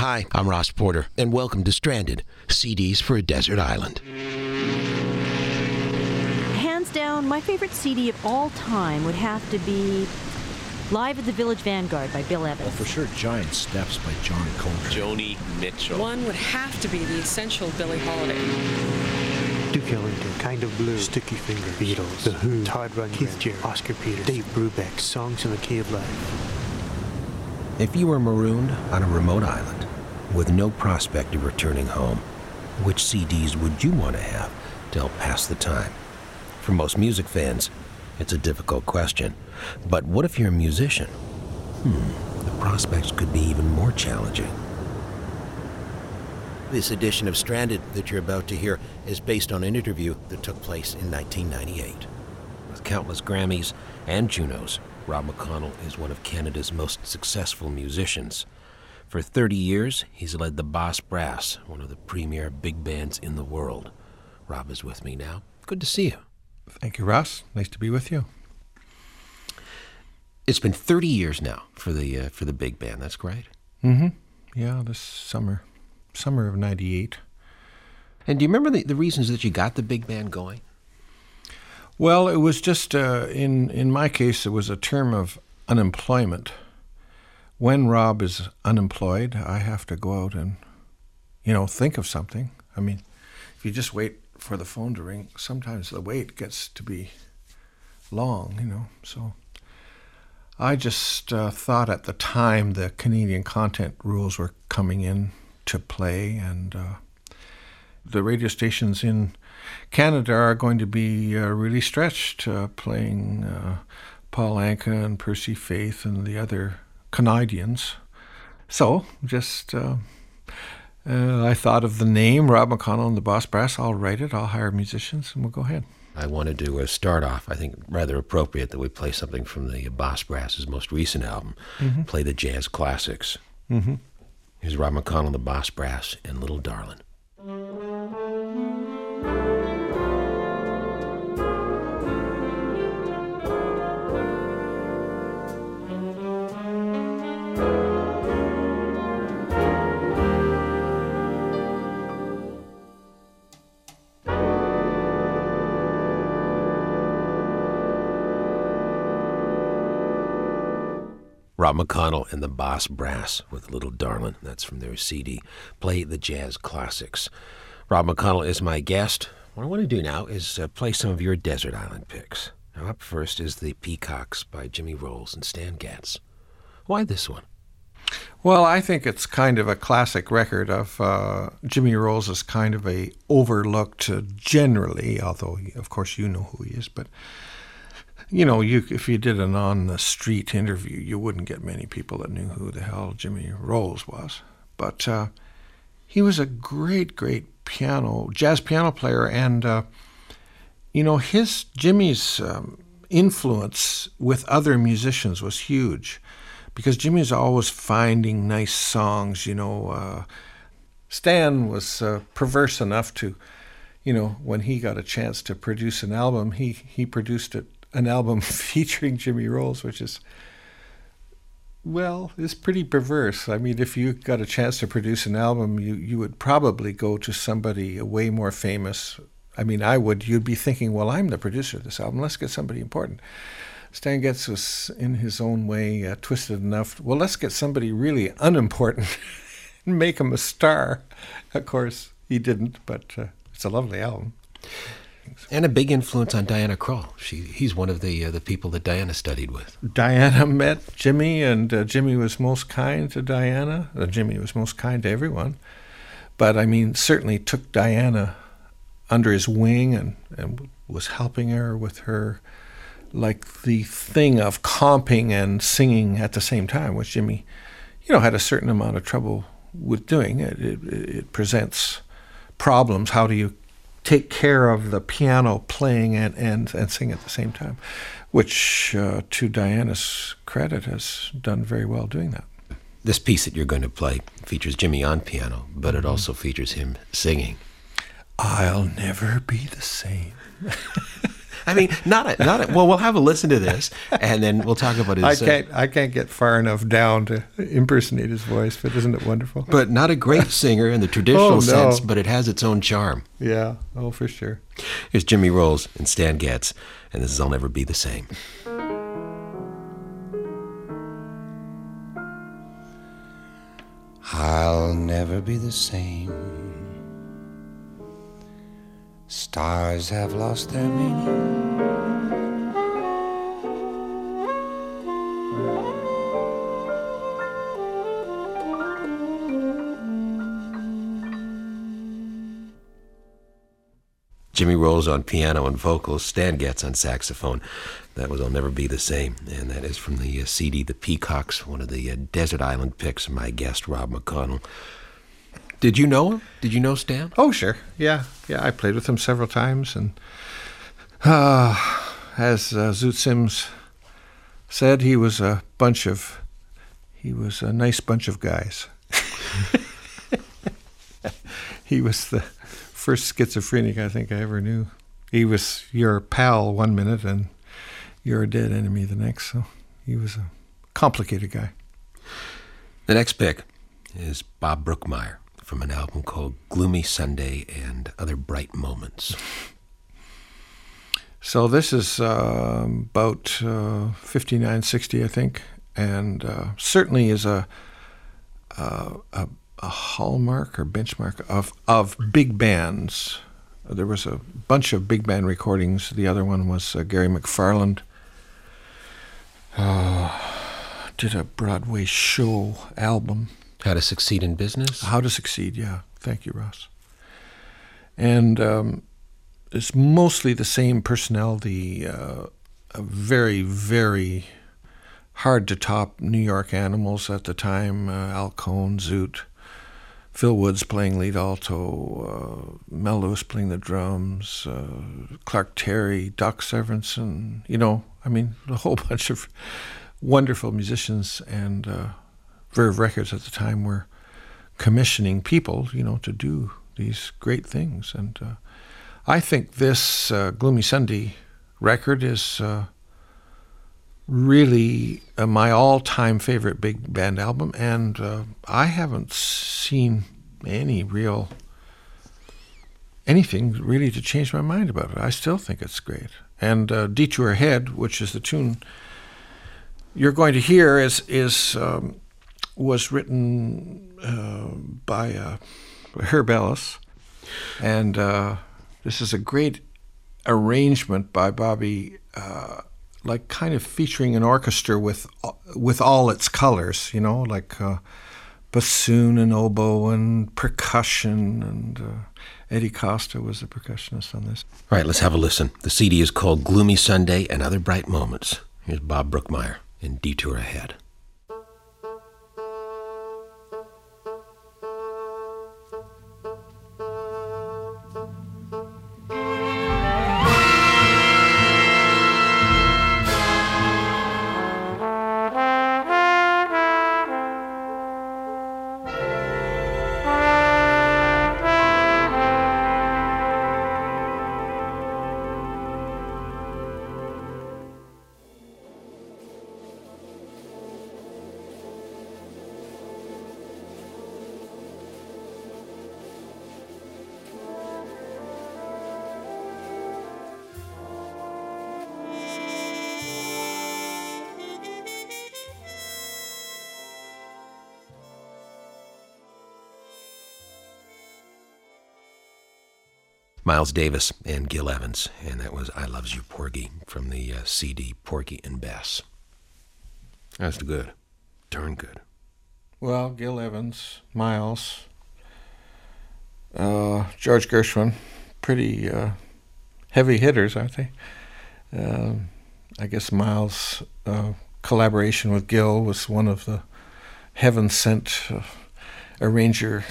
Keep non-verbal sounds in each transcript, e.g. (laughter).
Hi, I'm Ross Porter, and welcome to Stranded CDs for a Desert Island. Hands down, my favorite CD of all time would have to be Live at the Village Vanguard by Bill Evans. Well, for sure, Giant Steps by John Coltrane. Joni Mitchell. One would have to be the essential Billie Holiday. Duke Ellington, Kind of Blue, Sticky Fingers, Beatles, The Who, Todd Rundgren, Keith Jarrett, Oscar Peterson, Dave Brubeck, Songs in the Key of Life. If you were marooned on a remote island with no prospect of returning home, which CDs would you want to have to help pass the time? For most music fans, it's a difficult question. But what if you're a musician? Hmm, the prospects could be even more challenging. This edition of Stranded that you're about to hear is based on an interview that took place in 1998. With countless Grammys and Junos, Rob McConnell is one of Canada's most successful musicians. For 30 years, he's led the Boss Brass, one of the premier big bands in the world. Rob is with me now. Good to see you. Thank you, Ross. Nice to be with you. It's been 30 years now for the uh, for the big band. That's great. Mm-hmm. Yeah, this summer, summer of '98. And do you remember the, the reasons that you got the big band going? Well, it was just uh, in in my case, it was a term of unemployment. When Rob is unemployed, I have to go out and, you know, think of something. I mean, if you just wait for the phone to ring, sometimes the wait gets to be long, you know. So I just uh, thought at the time the Canadian content rules were coming in to play, and uh, the radio stations in Canada are going to be uh, really stretched, uh, playing uh, Paul Anka and Percy Faith and the other Canadians. So just uh, uh, I thought of the name Rob McConnell and the Boss Brass. I'll write it. I'll hire musicians, and we'll go ahead. I wanted to uh, start off. I think rather appropriate that we play something from the Boss Brass's most recent album. Mm-hmm. Play the jazz classics. Mm-hmm. Here's Rob McConnell, the Boss Brass, and Little Darlin'. Rob McConnell and the Boss Brass with Little Darlin'. That's from their CD, Play the Jazz Classics. Rob McConnell is my guest. What I want to do now is uh, play some of your Desert Island picks. Now, up first is The Peacocks by Jimmy Rowles and Stan Getz. Why this one? Well, I think it's kind of a classic record of uh, Jimmy Rowles is kind of a overlooked uh, generally, although of course you know who he is, but you know, you if you did an on the street interview, you wouldn't get many people that knew who the hell Jimmy Rowles was. But uh, he was a great, great piano jazz piano player, and uh, you know his Jimmy's um, influence with other musicians was huge, because Jimmy's always finding nice songs. You know, uh, Stan was uh, perverse enough to, you know, when he got a chance to produce an album, he he produced it an album (laughs) featuring Jimmy Rowles, which is well, it's pretty perverse. I mean, if you got a chance to produce an album, you you would probably go to somebody way more famous. I mean, I would. You'd be thinking, well, I'm the producer of this album. Let's get somebody important. Stan Getz was, in his own way, uh, twisted enough. Well, let's get somebody really unimportant (laughs) and make him a star. Of course, he didn't, but uh, it's a lovely album. And a big influence on Diana Krall. She, he's one of the uh, the people that Diana studied with. Diana met Jimmy, and uh, Jimmy was most kind to Diana. Uh, Jimmy was most kind to everyone, but I mean, certainly took Diana under his wing and, and was helping her with her, like the thing of comping and singing at the same time, which Jimmy, you know, had a certain amount of trouble with doing. It, it, it presents problems. How do you take care of the piano playing and, and, and sing at the same time, which, uh, to Diana's credit, has done very well doing that. This piece that you're going to play features Jimmy on piano, but it also features him singing. I'll never be the same. (laughs) I mean, not a, not a, well. We'll have a listen to this, and then we'll talk about his. I uh, can't I can't get far enough down to impersonate his voice, but isn't it wonderful? but not a great (laughs) singer in the traditional Oh, no. sense, but it has its own charm. yeah, oh for sure. Here's Jimmy Rowles and Stan Getz, and this is I'll Never Be the Same. I'll never be the same. Stars have lost their meaning. Jimmy Rowles on piano and vocals, Stan Getz on saxophone. That was I'll Never Be the Same, and that is from the uh, CD The Peacocks, one of the uh, Desert Island picks of my guest, Rob McConnell. Did you know him? Did you know Stan? Oh sure, yeah, yeah. I played with him several times, and uh, as uh, Zoot Sims said, he was a bunch of he was a nice bunch of guys. (laughs) he was the first schizophrenic I think I ever knew. He was your pal one minute and you're dead enemy the next. So he was a complicated guy. The next pick is Bob Brookmeyer from an album called Gloomy Sunday and Other Bright Moments. So this is uh, about uh, 59, 60, I think, and uh, certainly is a, a a hallmark or benchmark of of big bands. There was a bunch of big band recordings. The other one was uh, Gary McFarland. Uh, did a Broadway show album. How to Succeed in Business? How to Succeed, yeah. Thank you, Ross. And um, it's mostly the same personality, uh, very, very hard to top New York animals at the time uh, Al Cohn, Zoot, Phil Woods playing lead alto, uh, Mel Lewis playing the drums, uh, Clark Terry, Doc Severinsen, you know, I mean, a whole (laughs) bunch of wonderful musicians and uh, Verve Records at the time were commissioning people, you know, to do these great things. And uh, I think this uh, Gloomy Sunday record is uh, really my all-time favorite big band album, and uh, I haven't seen any real anything really to change my mind about it. I still think it's great. And uh, Detour Ahead, which is the tune you're going to hear, is is um, was written uh, by uh, Herb Ellis, and uh, this is a great arrangement by Bobby, uh, like kind of featuring an orchestra with with all its colors, you know, like uh, bassoon and oboe and percussion, and uh, Eddie Costa was the percussionist on this. All right, let's have a listen. The CD is called Gloomy Sunday and Other Bright Moments. Here's Bob Brookmeyer in Detour Ahead. Miles Davis and Gil Evans, and that was I Loves You Porgy from the uh, CD Porgy and Bess. That's good. Darn good. Well, Gil Evans, Miles, uh, George Gershwin, pretty uh, heavy hitters, aren't they? Um I guess Miles' uh, collaboration with Gil was one of the heaven sent uh, arranger,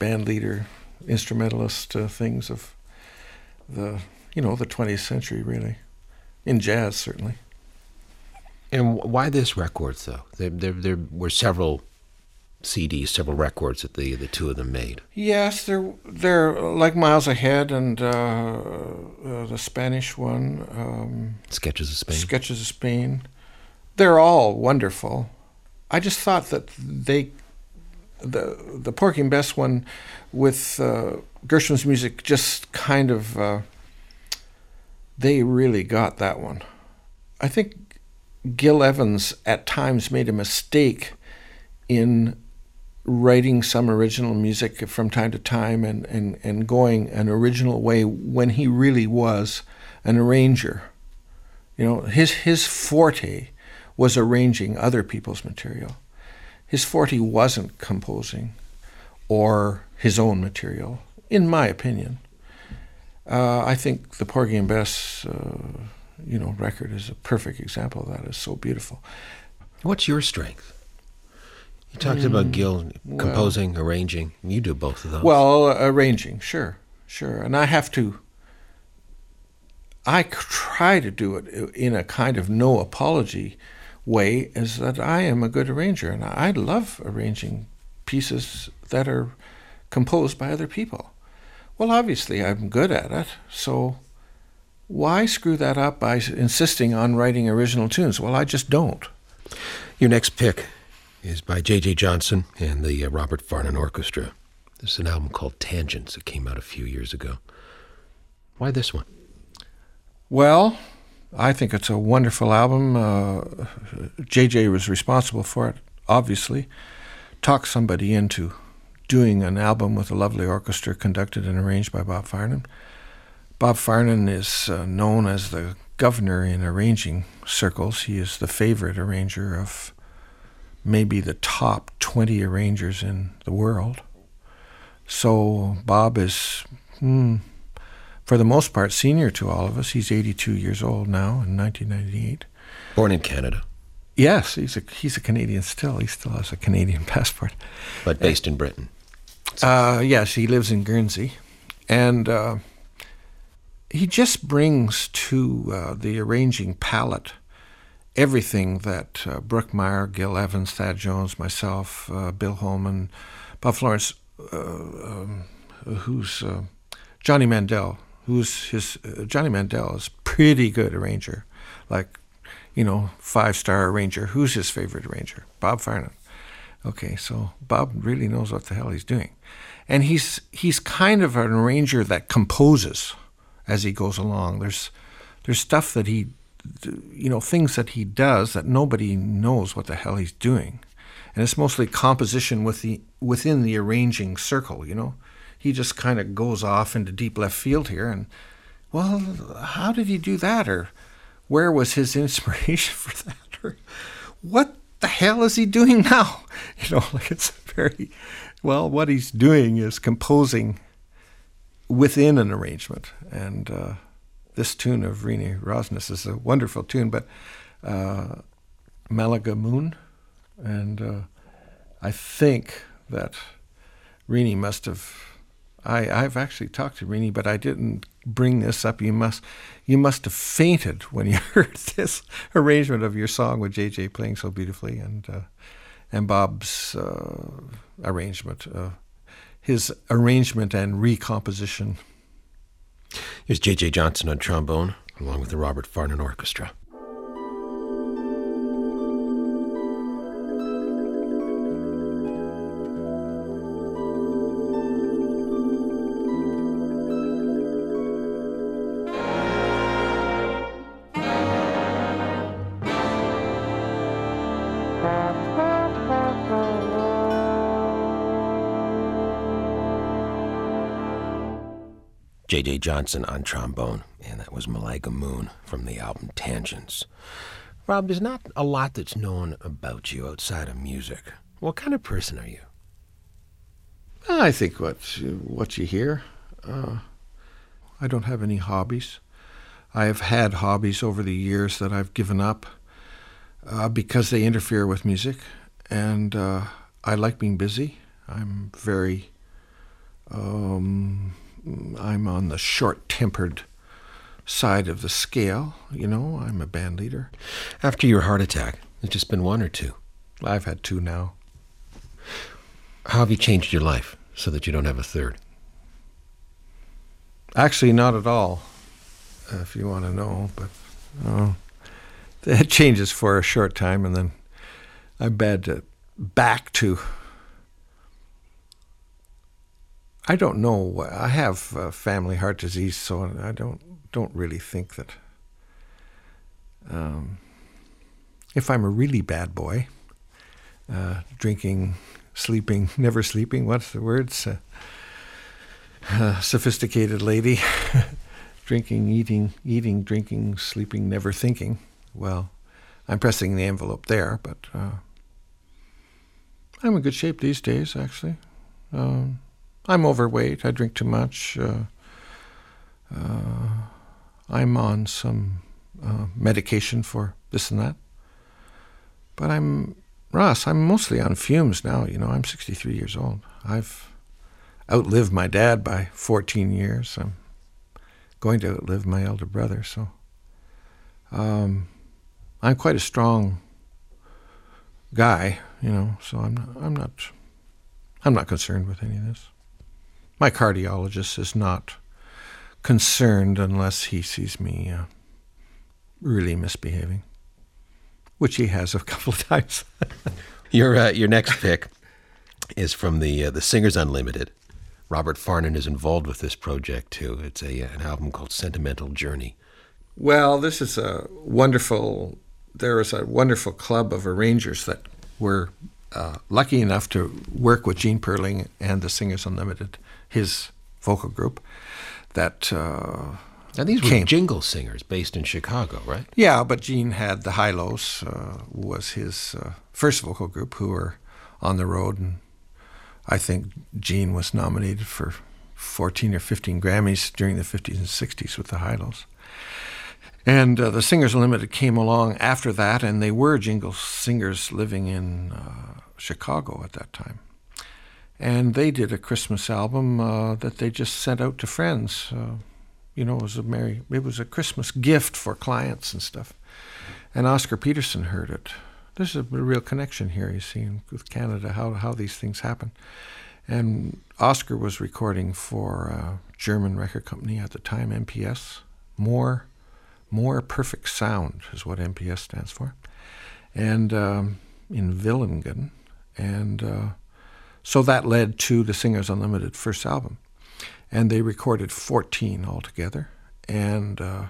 band leader, instrumentalist uh, things of the you know the 20th century, really, in jazz certainly. And why this record, though? There, there, there were several CDs, several records that the the two of them made. Yes, they're they're like Miles Ahead and uh, uh, the Spanish one, um, Sketches of Spain. Sketches of Spain. They're all wonderful. I just thought that they, the the Porgy and Bess one, with uh, Gershwin's music, just kind of. Uh, they really got that one. I think Gil Evans at times made a mistake in writing some original music from time to time and, and, and going an original way when he really was an arranger. You know, his his forte was arranging other people's material. His forte wasn't composing or his own material, in my opinion. Uh, I think the Porgy and Bess, uh, you know, record is a perfect example of that. It's so beautiful. What's your strength? You talked about Gil composing, arranging. You do both of those. Well, arranging, sure, sure, and I have to. I try to do it in a kind of no apology way, is that I am a good arranger, and I love arranging pieces that are composed by other people. Well, obviously, I'm good at it, so why screw that up by insisting on writing original tunes? Well, I just don't. Your next pick is by J.J. Johnson and the uh, Robert Farnon Orchestra. This is an album called Tangence that came out a few years ago. Why this one? Well, I think it's a wonderful album. Uh, JJ was responsible for it, obviously. Talked somebody into doing an album with a lovely orchestra conducted and arranged by Bob Farnon. Bob Farnon is uh, known as the governor in arranging circles. He is the favorite arranger of maybe the top 20 arrangers in the world. So Bob is, hmm, for the most part, senior to all of us. He's 82 years old now in 1998. Born in Canada, Yes, he's a he's a Canadian still. He still has a Canadian (laughs) passport. but based in Britain. Uh, yes, he lives in Guernsey, and uh, he just brings to uh, the arranging palette everything that uh, Brookmeyer, Gil Evans, Thad Jones, myself, uh, Bill Holman, Bob Florence, uh, um, who's uh, Johnny Mandel, who's his uh, Johnny Mandel is pretty good arranger, like you know five star arranger. Who's his favorite arranger? Bob Farnon. Okay, so Bob really knows what the hell he's doing, and he's he's kind of an arranger that composes as he goes along. There's there's stuff that he, you know, things that he does that nobody knows what the hell he's doing, and it's mostly composition with the within the arranging circle. You know, he just kind of goes off into deep left field here, and well, how did he do that, or where was his (laughs) inspiration for that, or what the hell is he doing now? (laughs) You know, like it's very well. What he's doing is composing within an arrangement, and uh, this tune of Renee Rosnes is a wonderful tune. But uh, Malaga Moon, and uh, I think that Rini must have. I, I've actually talked to Renee, but I didn't bring this up. You must, you must have fainted when you (laughs) heard this arrangement of your song with JJ playing so beautifully, and uh, and Bob's uh, arrangement, uh, his arrangement and recomposition. Here's J.J. Johnson on trombone, along with the Robert Farnon Orchestra. J.J. Johnson on trombone, and that was Malaga Moon from the album Tangence. Rob, there's not a lot that's known about you outside of music. What kind of person are you? I think what what you hear. Uh, I don't have any hobbies. I have had hobbies over the years that I've given up uh, because they interfere with music, and uh, I like being busy. I'm very. Um, I'm on the short-tempered side of the scale. You know, I'm a band leader. After your heart attack, it's just been one or two. I've had two now. How have you changed your life so that you don't have a third? Actually, not at all, if you want to know. But uh, (laughs) it changes for a short time, and then I'm bad to back to. I don't know. I have uh, family heart disease, so I don't don't really think that. Um, if I'm a really bad boy, uh, drinking, sleeping, (laughs) never sleeping, what's the words? Uh, uh, sophisticated lady, (laughs) drinking, eating, eating, drinking, sleeping, never thinking. Well, I'm pressing the envelope there, but uh, I'm in good shape these days, actually. Um, I'm overweight. I drink too much. Uh, uh, I'm on some uh, medication for this and that. But I'm, Ross, I'm mostly on fumes now. You know, I'm 63 years old. I've outlived my dad by 14 years. I'm going to outlive my elder brother, so um, I'm quite a strong guy, you know. So I'm not, I'm not I'm not concerned with any of this. My cardiologist is not concerned unless he sees me uh, really misbehaving, which he has a (laughs) couple of times. your uh, your next pick is from the uh, the Singers Unlimited. Robert Farnon is involved with this project too. It's a an album called Sentimental Journey. Well, this is a wonderful. There is a wonderful club of arrangers that were uh, lucky enough to work with Gene Puerling and the Singers Unlimited, his vocal group. That uh, now these were jingle singers based in Chicago, right? Yeah, but Gene had the Hi-Los uh, was his uh, first vocal group who were on the road and I think Gene was nominated for 14 or 15 Grammys during the 50s and 60s with the Hi-Los. And uh, the Singers Limited came along after that, and they were jingle singers living in uh, Chicago at that time. And they did a Christmas album uh, that they just sent out to friends. Uh, you know, it was a merry, it was a Christmas gift for clients and stuff. And Oscar Peterson heard it there's a real connection here, you see, with Canada, how, how these things happen. And Oscar was recording for a German record company at the time, MPS. More, more perfect sound is what MPS stands for, and um, in Villingen, and uh, so that led to the Singers Unlimited first album, and they recorded 14 altogether, and uh,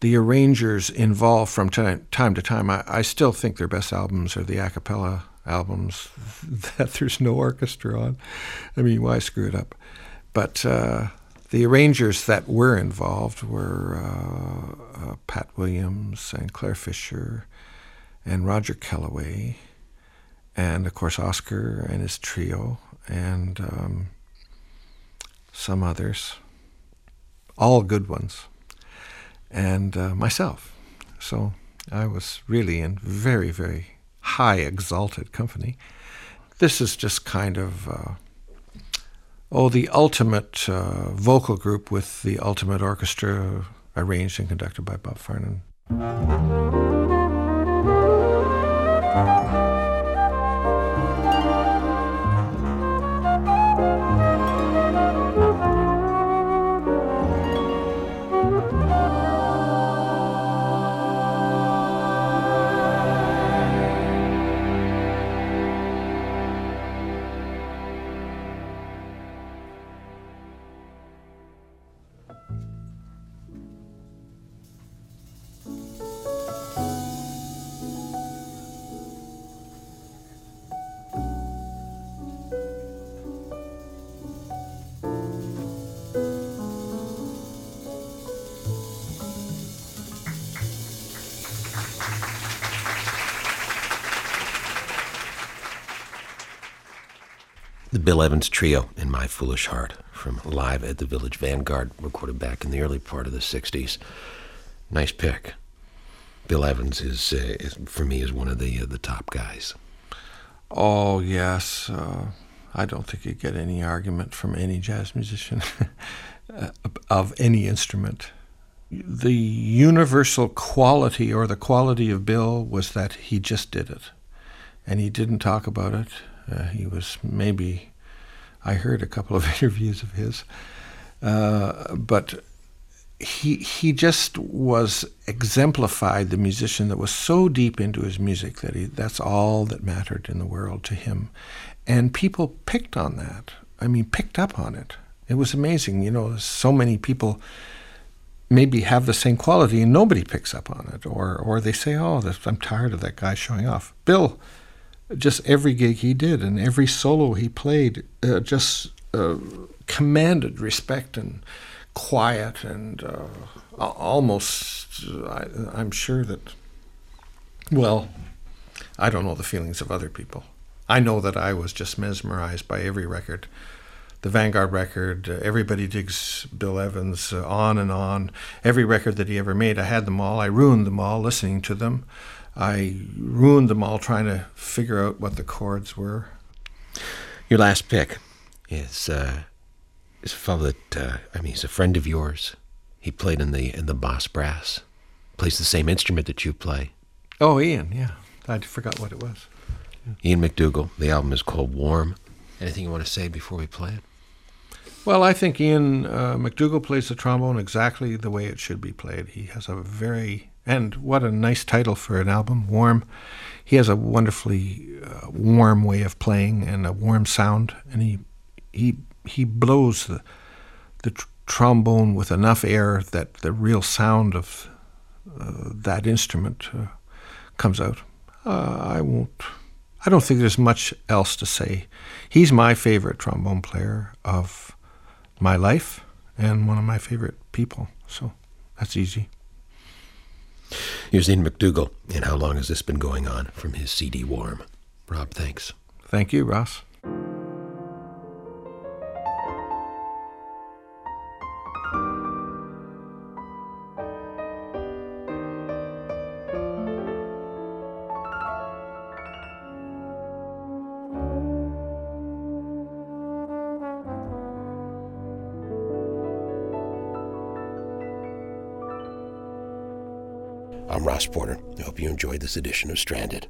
the arrangers involved from time, time to time. I, I, still think their best albums are the a cappella albums (laughs) that there's no orchestra on. I mean, why screw it up? But uh, the arrangers that were involved were uh, uh, Pat Williams and Clare Fischer and Roger Kellaway, and of course Oscar and his trio, and um, some others. All good ones and uh, myself. So I was really in very, very high, exalted company. This is just kind of, uh, oh, the ultimate uh, vocal group with the ultimate orchestra arranged and conducted by Bob Farnon. Bill Evans Trio in My Foolish Heart from Live at the Village Vanguard, recorded back in the early part of the 60s. Nice pick. Bill Evans is, uh, is for me, is one of the, uh, the top guys. Oh, yes. Uh, I don't think you get any argument from any jazz musician (laughs) of any instrument. The universal quality or the quality of Bill was that he just did it. And he didn't talk about it Uh, he was maybe, I heard a couple of (laughs) interviews of his, uh, but he he just was exemplified the musician that was so deep into his music that he that's all that mattered in the world to him, and people picked on that. I mean, picked up on it. It was amazing. You know, so many people maybe have the same quality and nobody picks up on it, or or they say, "Oh, I'm tired of that guy showing off." Bill, just every gig he did and every solo he played, uh, just uh, commanded respect and quiet and uh, almost. I, I'm sure that. Well, I don't know the feelings of other people. I know that I was just mesmerized by every record the Vanguard record, uh, Everybody Digs Bill Evans, uh, on and on. Every record that he ever made, I had them all. I ruined them all listening to them. I ruined them all trying to figure out what the chords were. Your last pick is uh, is a fellow that uh, I mean, he's a friend of yours. He played in the in the Boss Brass. Plays the same instrument that you play. Oh, Ian, yeah. I forgot what it was. Yeah. Ian McDougall. The album is called Warm. Anything you want to say before we play it? Well, I think Ian uh, McDougall plays the trombone exactly the way it should be played. He has a very and what a nice title for an album, Warm. He has a wonderfully uh, warm way of playing and a warm sound, and he he he blows the the tr- trombone with enough air that the real sound of uh, that instrument uh, comes out. Uh, I won't. I don't think there's much else to say. He's my favorite trombone player of my life and one of my favorite people. So that's easy. Here's Ian McDougall. And how long has this been going on from his CD Warm? Rob, thanks. Thank you, Ross. Enjoyed this edition of Stranded.